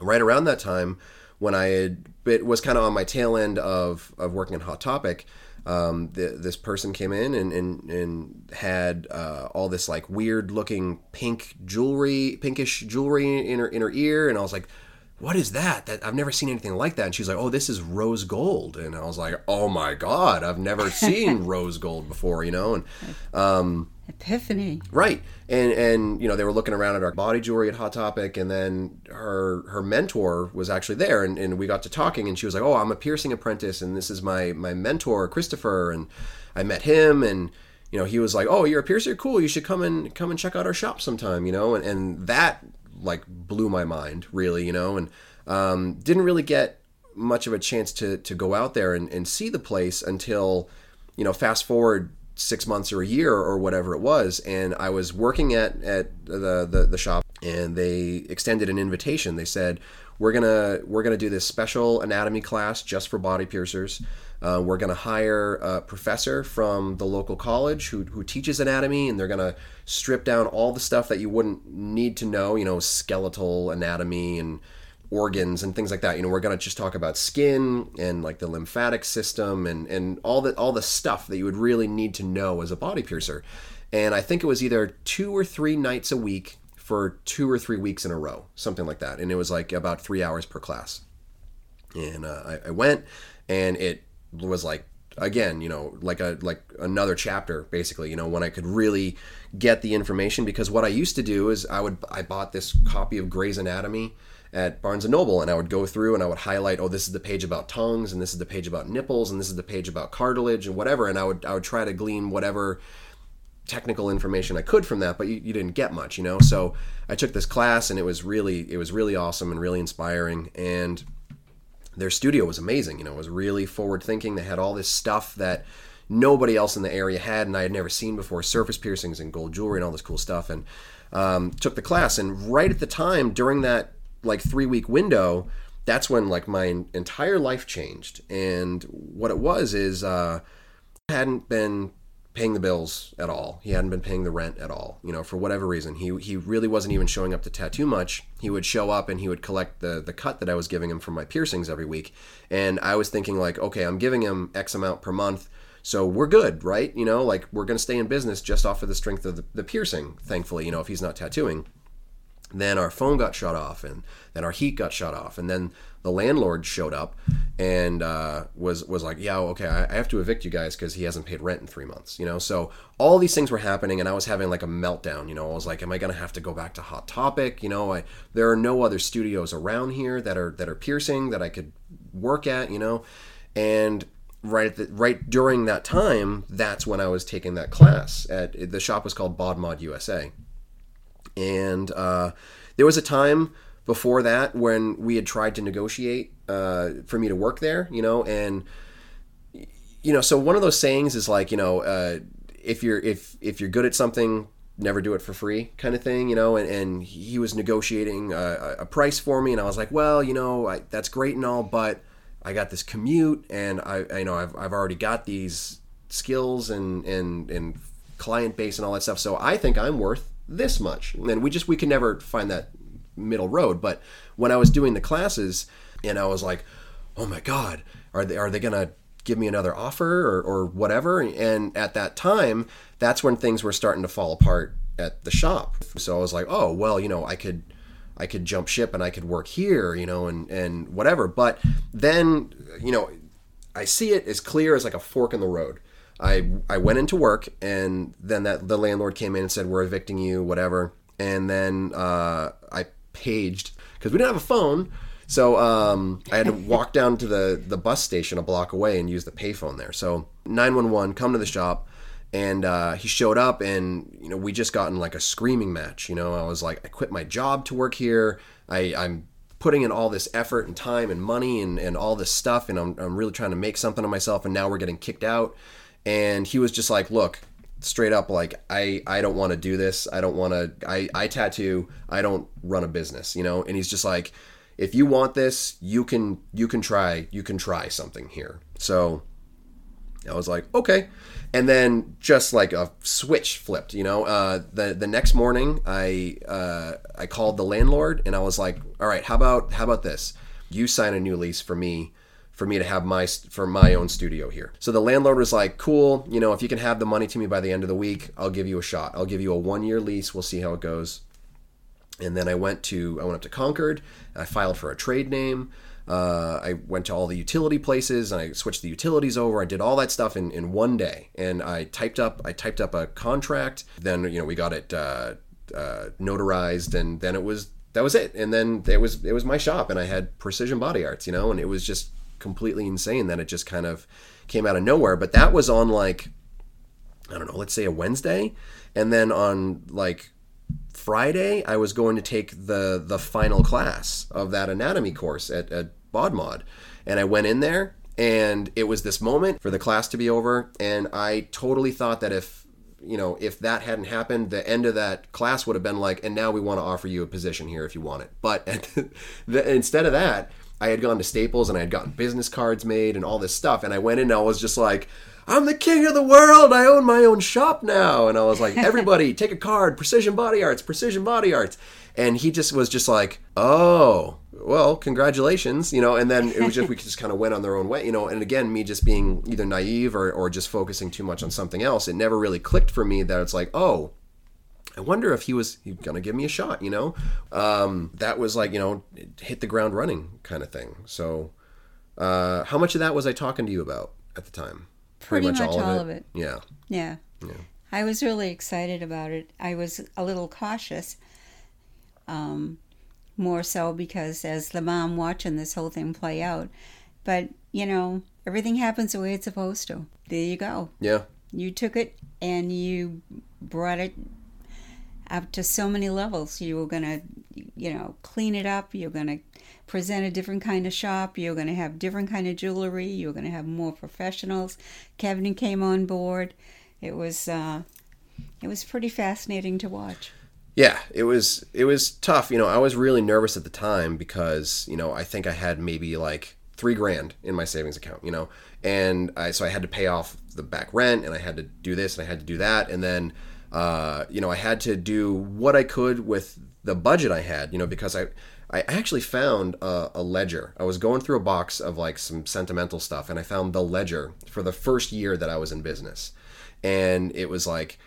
right around that time when I had it was kind of on my tail end of of working in Hot Topic. Um, the, this person came in and and, and had uh, all this like weird looking pink jewelry, pinkish jewelry in her in her ear, and I was like, "What is that? That I've never seen anything like that." And she's like, "Oh, this is rose gold," and I was like, "Oh my god, I've never <laughs> seen rose gold before," you know, and um, Epiphany. Right, and and you know they were looking around at our body jewelry at Hot Topic, and then her her mentor was actually there, and, and we got to talking, and she was like, "Oh, I'm a piercing apprentice, and this is my my mentor Christopher," and I met him, and you know he was like, "Oh, you're a piercer, cool. You should come and come and check out our shop sometime," you know, and and that like blew my mind, really, you know, and um, didn't really get much of a chance to to go out there and, and see the place until you know fast forward six months or a year or whatever it was. And i was working at at the the, the shop and they extended an invitation. They said we're gonna we're gonna do this special anatomy class just for body piercers uh, we're gonna hire a professor from the local college who, who teaches anatomy and they're gonna strip down all the stuff that you wouldn't need to know you know skeletal anatomy and organs and things like that. You know, we're to just talk about skin and like the lymphatic system and and all the all the stuff that you would really need to know as a body piercer. And I think it was either two or three nights a week for two or three weeks in a row, something like that. And it was like about three hours per class. And uh, I, I went, and it was like again, you know, like a like another chapter basically, you know, when I could really get the information because what I used to do is I would I bought this copy of Gray's Anatomy at Barnes and Noble and I would go through and I would highlight oh this is the page about tongues and this is the page about nipples and this is the page about cartilage and whatever and I would I would try to glean whatever technical information I could from that, but you, you didn't get much, you know. So I took this class and it was really it was really awesome and really inspiring and their studio was amazing. You know, it was really forward thinking. They had all this stuff that nobody else in the area had, and I had never seen before: surface piercings and gold jewelry and all this cool stuff. And um, took the class, and right at the time during that like three week window, that's when like my entire life changed. And what it was is uh, hadn't been paying the bills at all. He hadn't been paying the rent at all. You know, for whatever reason, he he really wasn't even showing up to tattoo much. He would show up and he would collect the the cut that I was giving him from my piercings every week. And I was thinking like, okay, I'm giving him X amount per month. So we're good, right? You know, like we're to stay in business just off of the strength of the, the piercing, thankfully, you know, if he's not tattooing then our phone got shut off and then our heat got shut off and then the landlord showed up and uh, was was like yeah okay I, have to evict you guys because he hasn't paid rent in three months you know? So all these things were happening and i was having like a meltdown you know? I was like am i gonna have to go back to hot topic? You know I, there are no other studios around here that are that are piercing that i could work at you know? And right at the, right during that time that's when i was taking that class at the shop was called bodmod usa and uh, there was a time before that when we had tried to negotiate uh, for me to work there, you know, and you know, so one of those sayings is like, you know, uh, if you're if if you're good at something, never do it for free, kind of thing, you know. And, and he was negotiating a, a price for me, and I was like, well, you know, I, that's great and all, but I got this commute, and I, I know I've I've already got these skills and and and client base and all that stuff, so I think I'm worth this much and we just we can never find that middle road but when i was doing the classes and i was like oh my god are they are they gonna give me another offer or, or whatever and at that time that's when things were starting to fall apart at the shop. So I was like, oh well, you know, I could I could jump ship and I could work here, you know, and and whatever. But then, you know, I see it as clear as like a fork in the road. I I went into work and then that the landlord came in and said we're evicting you, whatever. And then uh, I paged because we didn't have a phone. So um, I had to <laughs> walk down to the, the bus station a block away and use the payphone there. So 911, come to the shop and uh, he showed up and you know we just got in like a screaming match you know i was like i quit my job to work here I, i'm putting in all this effort and time and money and, and all this stuff and I'm, I'm really trying to make something of myself and now we're getting kicked out and he was just like look straight up like i i don't want to do this i don't want to i i tattoo i don't run a business you know and he's just like if you want this you can you can try you can try something here so I was like, okay. And then just like a switch flipped, you know. Uh, the the next morning, I uh, I called the landlord and I was like, all right, how about how about this? You sign a new lease for me for me to have my for my own studio here. So the landlord was like, "Cool, you know, if you can have the money to me by the end of the week, I'll give you a shot. I'll give you a 1-year lease. We'll see how it goes." And then I went to I went up to Concord. I filed for a trade name. Uh, I went to all the utility places and I switched the utilities over. I did all that stuff in, in one day, and I typed up I typed up a contract. Then you know we got it uh, uh, notarized, and then it was that was it. And then it was it was my shop, and I had Precision Body Arts, you know, and it was just completely insane that it just kind of came out of nowhere. But that was on like I don't know, let's say a Wednesday, and then on like Friday, I was going to take the the final class of that anatomy course at, at BodMod, and I went in there, and it was this moment for the class to be over, and I totally thought that if you know if that hadn't happened, the end of that class would have been like, and now we want to offer you a position here if you want it. But <laughs> the, instead of that, I had gone to Staples and I had gotten business cards made and all this stuff, and I went in and I was just like I'm the king of the world. I own my own shop now. And I was like, <laughs> everybody, take a card. Precision Body Arts. Precision Body Arts. And he just was just like, oh, well, congratulations, you know. And then it was just we <laughs> just kind of went on their own way, you know. And again, me just being either naive or or just focusing too much on something else, it never really clicked for me that it's like, oh, I wonder if he was he gonna give me a shot, you know. Um, that was like you know hit the ground running kind of thing. So, uh, how much of that was I talking to you about at the time? Pretty, much, all, of, it. Yeah. yeah. Yeah. I was really excited about it. I was a little cautious, um, more so because as the mom watching this whole thing play out, but you know everything happens the way it's supposed to. There you go. Yeah. You took it and you brought it up to so many levels. You were gonna, you know, clean it up. You're gonna present a different kind of shop. You're going to have different kind of jewelry. You're going to have more professionals. Kevin came on board. It was uh, it was pretty fascinating to watch. Yeah, it was it was tough. You know, I was really nervous at the time because you know I think I had maybe like three grand in my savings account. You know, and I so I had to pay off the back rent and I had to do this and I had to do that and then. Uh, you know, I had to do what I could with the budget I had, you know, because I I actually found a, a, ledger. I was going through a box of like some sentimental stuff, and I found the ledger for the first year that I was in business, and it was like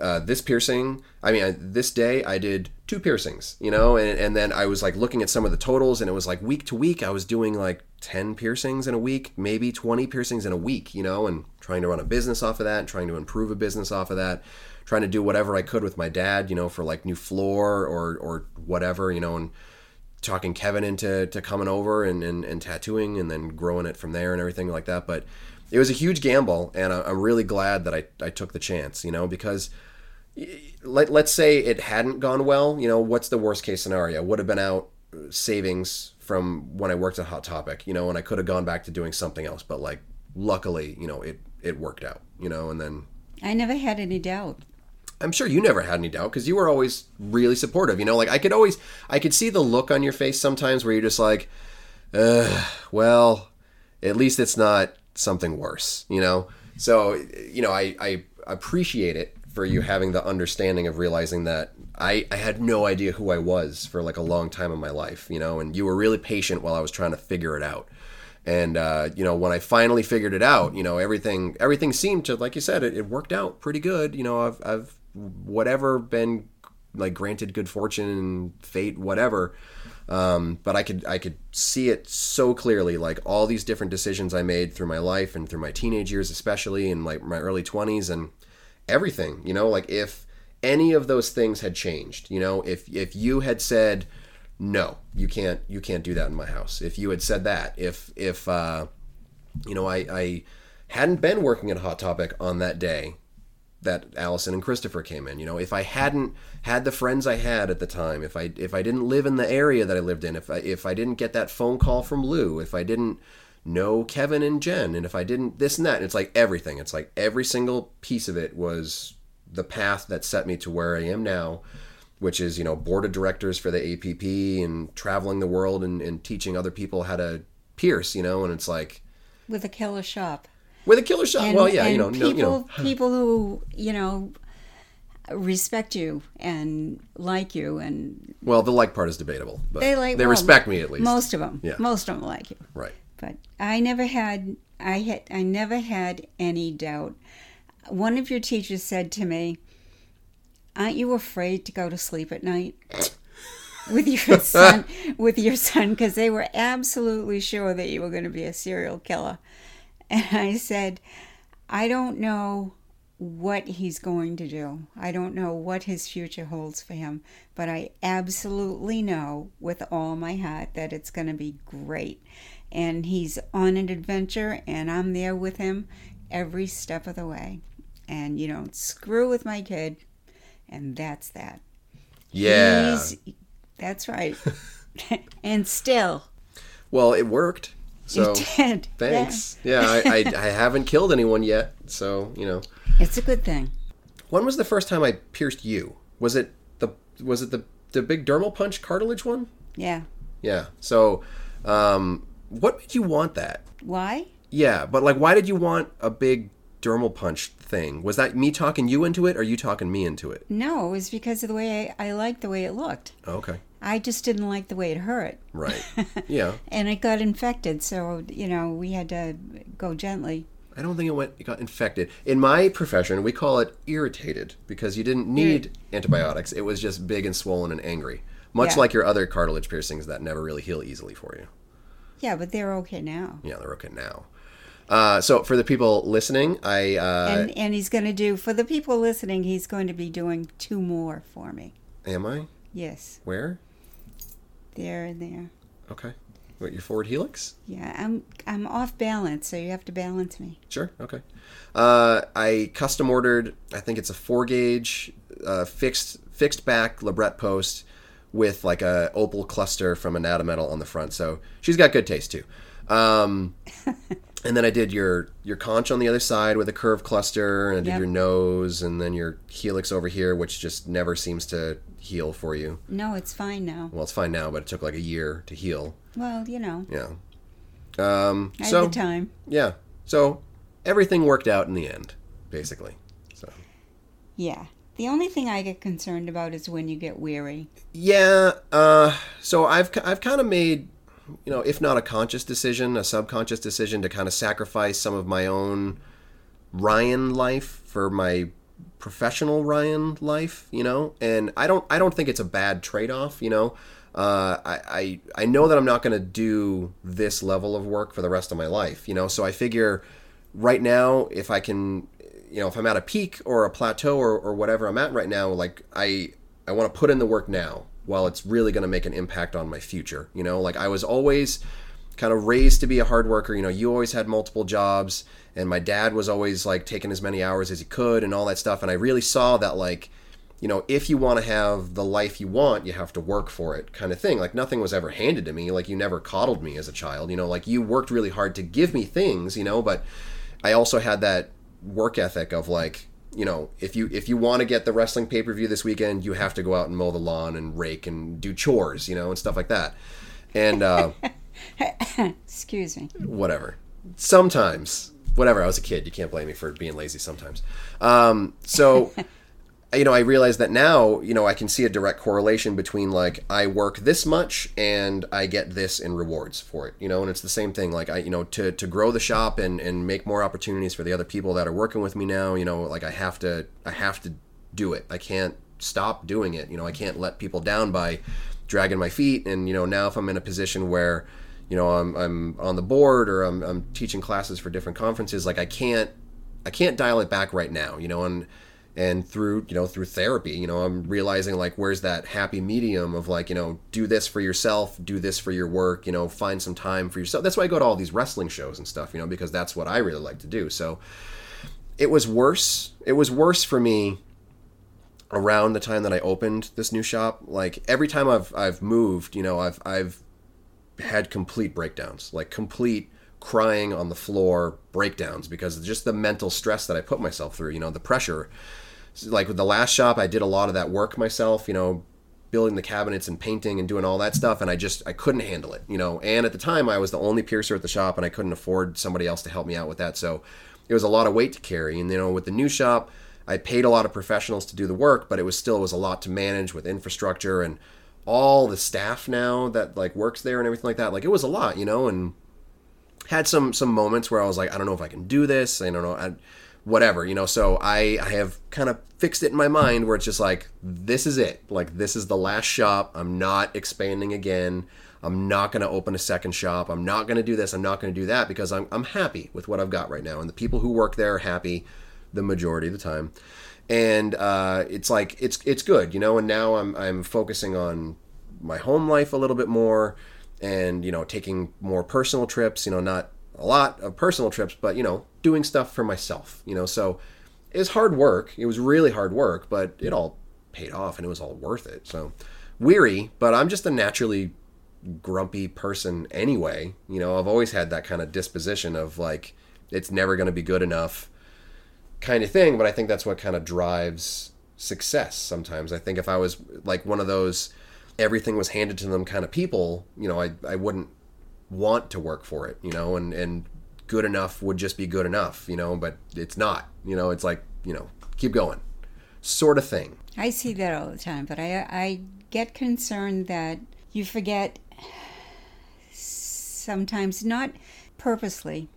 uh, this piercing. I mean, I, this day I did two piercings, you know, and, and then I was like looking at some of the totals, and it was like week to week I was doing like ten piercings in a week, maybe twenty piercings in a week, you know, and trying to run a business off of that, trying to improve a business off of that trying to do whatever I could with my dad, you know, for like new floor or or whatever, you know, and talking Kevin into to coming over and, and, and tattooing and then growing it from there and everything like that. But it was a huge gamble, and I'm really glad that I, I took the chance, you know, because let, let's say it hadn't gone well, you know, what's the worst case scenario? Would have been out uh, savings from when I worked at Hot Topic, you know, and I could have gone back to doing something else, but like luckily, you know, it it worked out, you know, and then I never had any doubt. I'm sure you never had any doubt because you were always really supportive. You know, like I could always, I could see the look on your face sometimes where you're just like, well, at least it's not something worse, you know? So, you know, I, I appreciate it for you having the understanding of realizing that I, I had no idea who I was for like a long time in my life, you know, and you were really patient while I was trying to figure it out and uh, you know when I finally figured it out, you know everything everything seemed to like you said it, it worked out pretty good. You know I've I've whatever been like granted good fortune and fate, whatever. Um, but I could I could see it so clearly, like all these different decisions I made through my life and through my teenage years, especially in like my early twenties and everything. You know, like if any of those things had changed, you know, if if you had said no, you can't you can't do that in my house. If you had said that, if if uh, you know I I hadn't been working at Hot Topic on that day that Allison and Christopher came in. You know, if I hadn't had the friends I had at the time, if I if I didn't live in the area that I lived in, if I if I didn't get that phone call from Lou, if I didn't know Kevin and Jen, and if I didn't this and that, it's like everything. It's like every single piece of it was the path that set me to where I am now, which is you know board of directors for the APP and traveling the world and, and teaching other people how to pierce. You know, and it's like with a killer shop. With a killer shot. well, yeah, you know, people, no, you know, people who you know respect you and like you, and well, the like part is debatable, but they like they well, respect me at least. Most of them, Yeah. most of them like you. right. But I never had, I had, I never had any doubt. One of your teachers said to me, "Aren't you afraid to go to sleep at night?" <laughs> with your <laughs> son with your son because they were absolutely sure that you were going to be a serial killer and <laughs> i said i don't know what he's going to do i don't know what his future holds for him but i absolutely know with all my heart that it's going to be great and he's on an adventure and i'm there with him every step of the way and you don't screw with my kid and that's that Yeah. He's- that's right. <laughs> and still, Well, it worked. So it did. <laughs> thanks. Yeah, I, I, I haven't killed anyone yet. So you know, It's a good thing. when was the first time I pierced you? Was it the was it the the big dermal punch cartilage one? Yeah. Yeah. So, um, what made you want that? Why? Yeah, but like, why did you want a big dermal punch thing? Was that me talking you into it, or you talking me into it? No, it was because of the way I, I liked the way it looked. Okay. I just didn't like the way it hurt. Right. <laughs> Yeah. And it got infected, so, you know, we had to go gently. I don't think it went. It got infected. In my profession, we call it irritated because you didn't need antibiotics. It was just big and swollen and angry, much Yeah. like your other cartilage piercings that never really heal easily for you. Yeah, but they're okay now. Yeah, they're okay now. Uh, so for the people listening, I uh, And, and he's going to do, for the people listening, he's going to be doing two more for me. am I Yes, where? There and there. Okay. What your forward helix? Yeah, I'm I'm off balance, so you have to balance me. Sure. Okay. Uh, I custom ordered. I think it's a four gauge, uh, fixed fixed back labret post with like a opal cluster from Anatometal on the front. So she's got good taste too. Um, <laughs> and then I did your your conch on the other side with a curved cluster, and I did Yep. your nose, and then your helix over here, which just never seems to heal for you. No, it's fine now. Well, it's fine now, but it took like a year to heal. Well, you know, Yeah. Um, I so had the time. yeah. So everything worked out in the end, basically. So Yeah. The only thing I get concerned about is when you get weary. yeah. Uh, so I've I've kind of made, you know, if not a conscious decision, a subconscious decision to kind of sacrifice some of my own Ryan life for my professional Ryan life, you know. And I don't I don't think it's a bad trade off, you know. Uh, I, I I know that I'm not going to do this level of work for the rest of my life, you know. So I figure right now, if I can, you know, if I'm at a peak or a plateau or, or whatever I'm at right now, like I I want to put in the work now while it's really going to make an impact on my future. You know, like I was always kind of raised to be a hard worker. You know, you always had multiple jobs, and my dad was always like taking as many hours as he could and all that stuff. And I really saw that like, you know, if you want to have the life you want, you have to work for it, kind of thing. Like nothing was ever handed to me. Like you never coddled me as a child. You know, like you worked really hard to give me things. You know, but I also had that work ethic of like you know if you if you want to get the wrestling pay-per-view this weekend you have to go out and mow the lawn and rake and do chores you know and stuff like that. And uh <laughs> Excuse me. whatever. Sometimes whatever i was a kid you can't blame me for being lazy sometimes. Um so <laughs> you know i realize that now you know i can see a direct correlation between like i work this much and i get this in rewards for it you know and it's the same thing like i you know to to grow the shop and and make more opportunities for the other people that are working with me now you know like i have to i have to do it. I can't stop doing it. You know, I can't let people down by dragging my feet. And you know, now if I'm in a position where you know I'm I'm on the board or I'm I'm teaching classes for different conferences, like I can't I can't dial it back right now. You know, and and through you know through therapy you know i'm realizing like where's that happy medium of like you know do this for yourself do this for your work you know find some time for yourself. That's why i go to all these wrestling shows and stuff you know because that's what i really like to do. So it was worse it was worse for me around the time that i opened this new shop. Like every time i've i've moved you know i've i've had complete breakdowns like complete crying on the floor breakdowns because just the mental stress that i put myself through you know the pressure like with the last shop, I did a lot of that work myself, you know, building the cabinets and painting and doing all that stuff and I just I couldn't handle it, you know. And at the time I was the only piercer at the shop and I couldn't afford somebody else to help me out with that. So it was a lot of weight to carry. And you know, with the new shop, I paid a lot of professionals to do the work, but it was still it was a lot to manage with infrastructure and all the staff now that like works there and everything like that. Like it was a lot, you know, and had some some moments where I was like, I don't know if I can do this. I don't know. I, whatever, you know. So I, I have kind of fixed it in my mind where it's just like, this is it. Like, this is the last shop. I'm not expanding again. I'm not going to open a second shop. I'm not going to do this. I'm not going to do that because I'm, I'm happy with what I've got right now. And the people who work there are happy the majority of the time. And uh, it's like, it's, it's good, you know. And now I'm, I'm focusing on my home life a little bit more and, you know, taking more personal trips, you know, not a lot of personal trips, but, you know, doing stuff for myself, you know. So it was hard work. It was really hard work, but it all paid off and it was all worth it. So weary, but I'm just a naturally grumpy person anyway. You know, I've always had that kind of disposition of like it's never going to be good enough kind of thing, but I think that's what kind of drives success sometimes. I think if I was like one of those everything was handed to them kind of people, you know, I I wouldn't want to work for it, you know, and and good enough would just be good enough, you know, but it's not. You know, it's like, you know, keep going. Sort of thing. I see that all the time, but I I get concerned that you forget sometimes not purposely,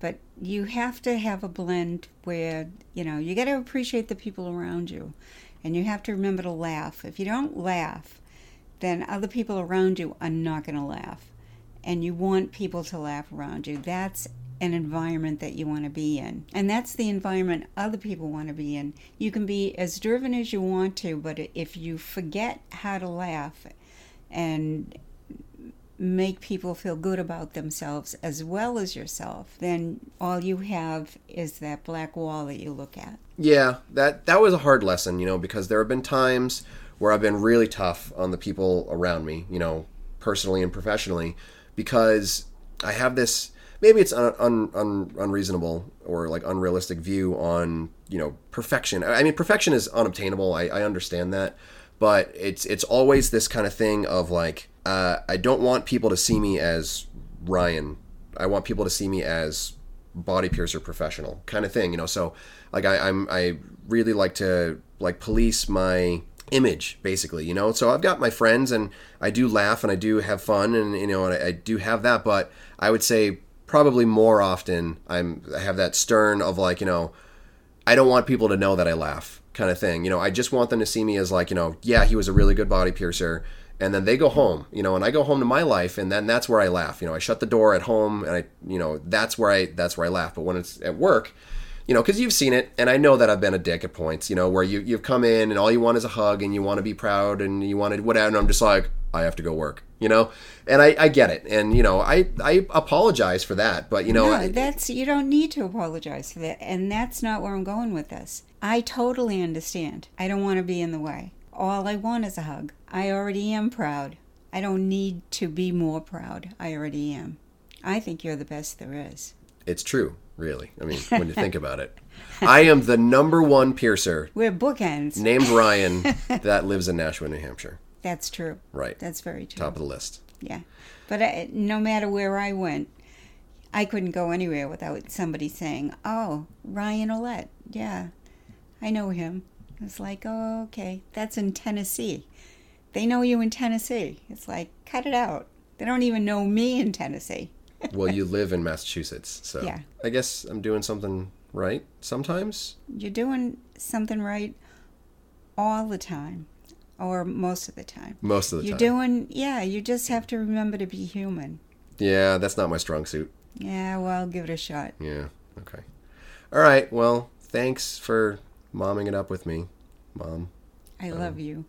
but you have to have a blend where, you know, you got to appreciate the people around you and you have to remember to laugh. If you don't laugh, then other people around you are not going to laugh. And you want people to laugh around you. That's an environment that you want to be in. And that's the environment other people want to be in. You can be as driven as you want to, but if you forget how to laugh and make people feel good about themselves as well as yourself, then all you have is that black wall that you look at. Yeah, that that was a hard lesson, you know, because there have been times where I've been really tough on the people around me, you know, personally and professionally, because I have this maybe it's un, un, un, unreasonable or like unrealistic view on you know perfection. I mean, perfection is unobtainable. I, I understand that, but it's it's always this kind of thing of like uh, I don't want people to see me as Ryan. I want people to see me as body piercer professional kind of thing. You know, so like I, I'm I really like to like police my image basically you know so i've got my friends and i do laugh and i do have fun and you know and I, I do have that but i would say probably more often I'm I have that stern of like, you know, I don't want people to know that I laugh kind of thing. You know, I just want them to see me as like, you know, yeah, he was a really good body piercer. And then they go home, you know, and I go home to my life and then that's where I laugh. You know, I shut the door at home and I, you know, that's where I that's where I laugh. But when it's at work, you know, because you've seen it, and I know that I've been a dick at points, you know, where you you've come in and all you want is a hug and you want to be proud and you want to whatever, and I'm just like, I have to go work, you know, and I, I get it, and you know, I I apologize for that, but you know, no, that's you don't need to apologize for that, and that's not where I'm going with this. I totally understand. I don't want to be in the way. All I want is a hug. I already am proud. I don't need to be more proud. I already am. I think you're the best there is. It's true really. I mean, when you think about it. I am the number one piercer. We're bookends. Named Ryan <laughs> that lives in Nashua, New Hampshire. That's true. Right. That's very true. Top of the list. Yeah. But I, no matter where I went, I couldn't go anywhere without somebody saying, Oh, Ryan Ouellette. Yeah, I know him. It's like, Oh, okay. That's in Tennessee. They know you in Tennessee. It's like, cut it out. They don't even know me in Tennessee well, you live in Massachusetts, so yeah. I guess I'm doing something right sometimes. You're doing something right all the time, or most of the time. Most of the time. You're doing, yeah. You just have to remember to be human. yeah, that's not my strong suit. Yeah, well, give it a shot. Yeah. Okay. All right. Well, thanks for momming it up with me, mom. I love um, you.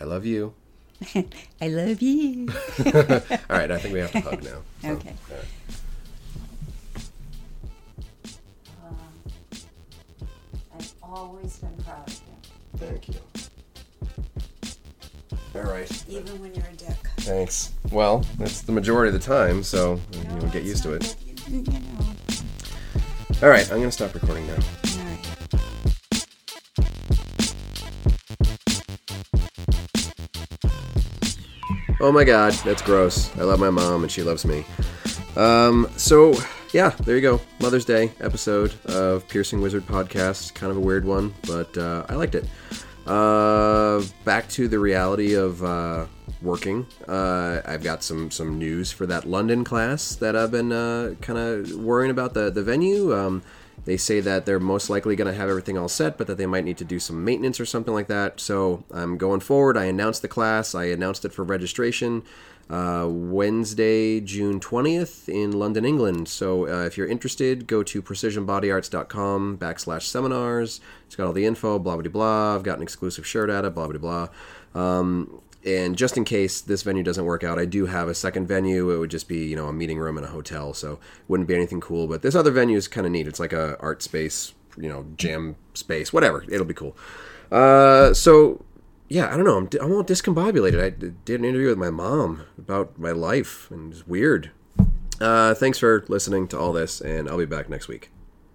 I love you. <laughs> I love you. <laughs> All right. I think we have to hug now. So, Okay. all right. I've always been proud of you, Thank you. All right. even when you're a dick. Thanks. Well, that's the majority of the time, so you know, get used to it. You know. All right. I'm gonna stop recording now. Oh my god, that's gross. I love my mom and she loves me. Um, so yeah, there you go. Mother's Day episode of Piercing Wizard podcast. Kind of a weird one, but uh, I liked it. Uh, back to the reality of uh, working. Uh, I've got some some news for that London class that I've been uh, kind of worrying about the the venue. Um, they say that they're most likely going to have everything all set, but that they might need to do some maintenance or something like that. So I'm going forward. I announced the class. I announced it for registration uh, Wednesday, June 20th in London, England. So uh, if you're interested, go to precisionbodyarts.com backslash seminars. It's got all the info, blah, blah, blah. I've got an exclusive shirt at it, blah, blah, blah. Um, and just in case this venue doesn't work out, I do have a second venue. It would just be, you know, a meeting room in a hotel, so wouldn't be anything cool. But this other venue is kind of neat. It's like a art space, you know, jam space, whatever. It'll be cool. Uh, so yeah, I don't know. I'm, I'm all discombobulated. I did an interview with my mom about my life, and it's weird. Uh, thanks for listening to all this, and I'll be back next week.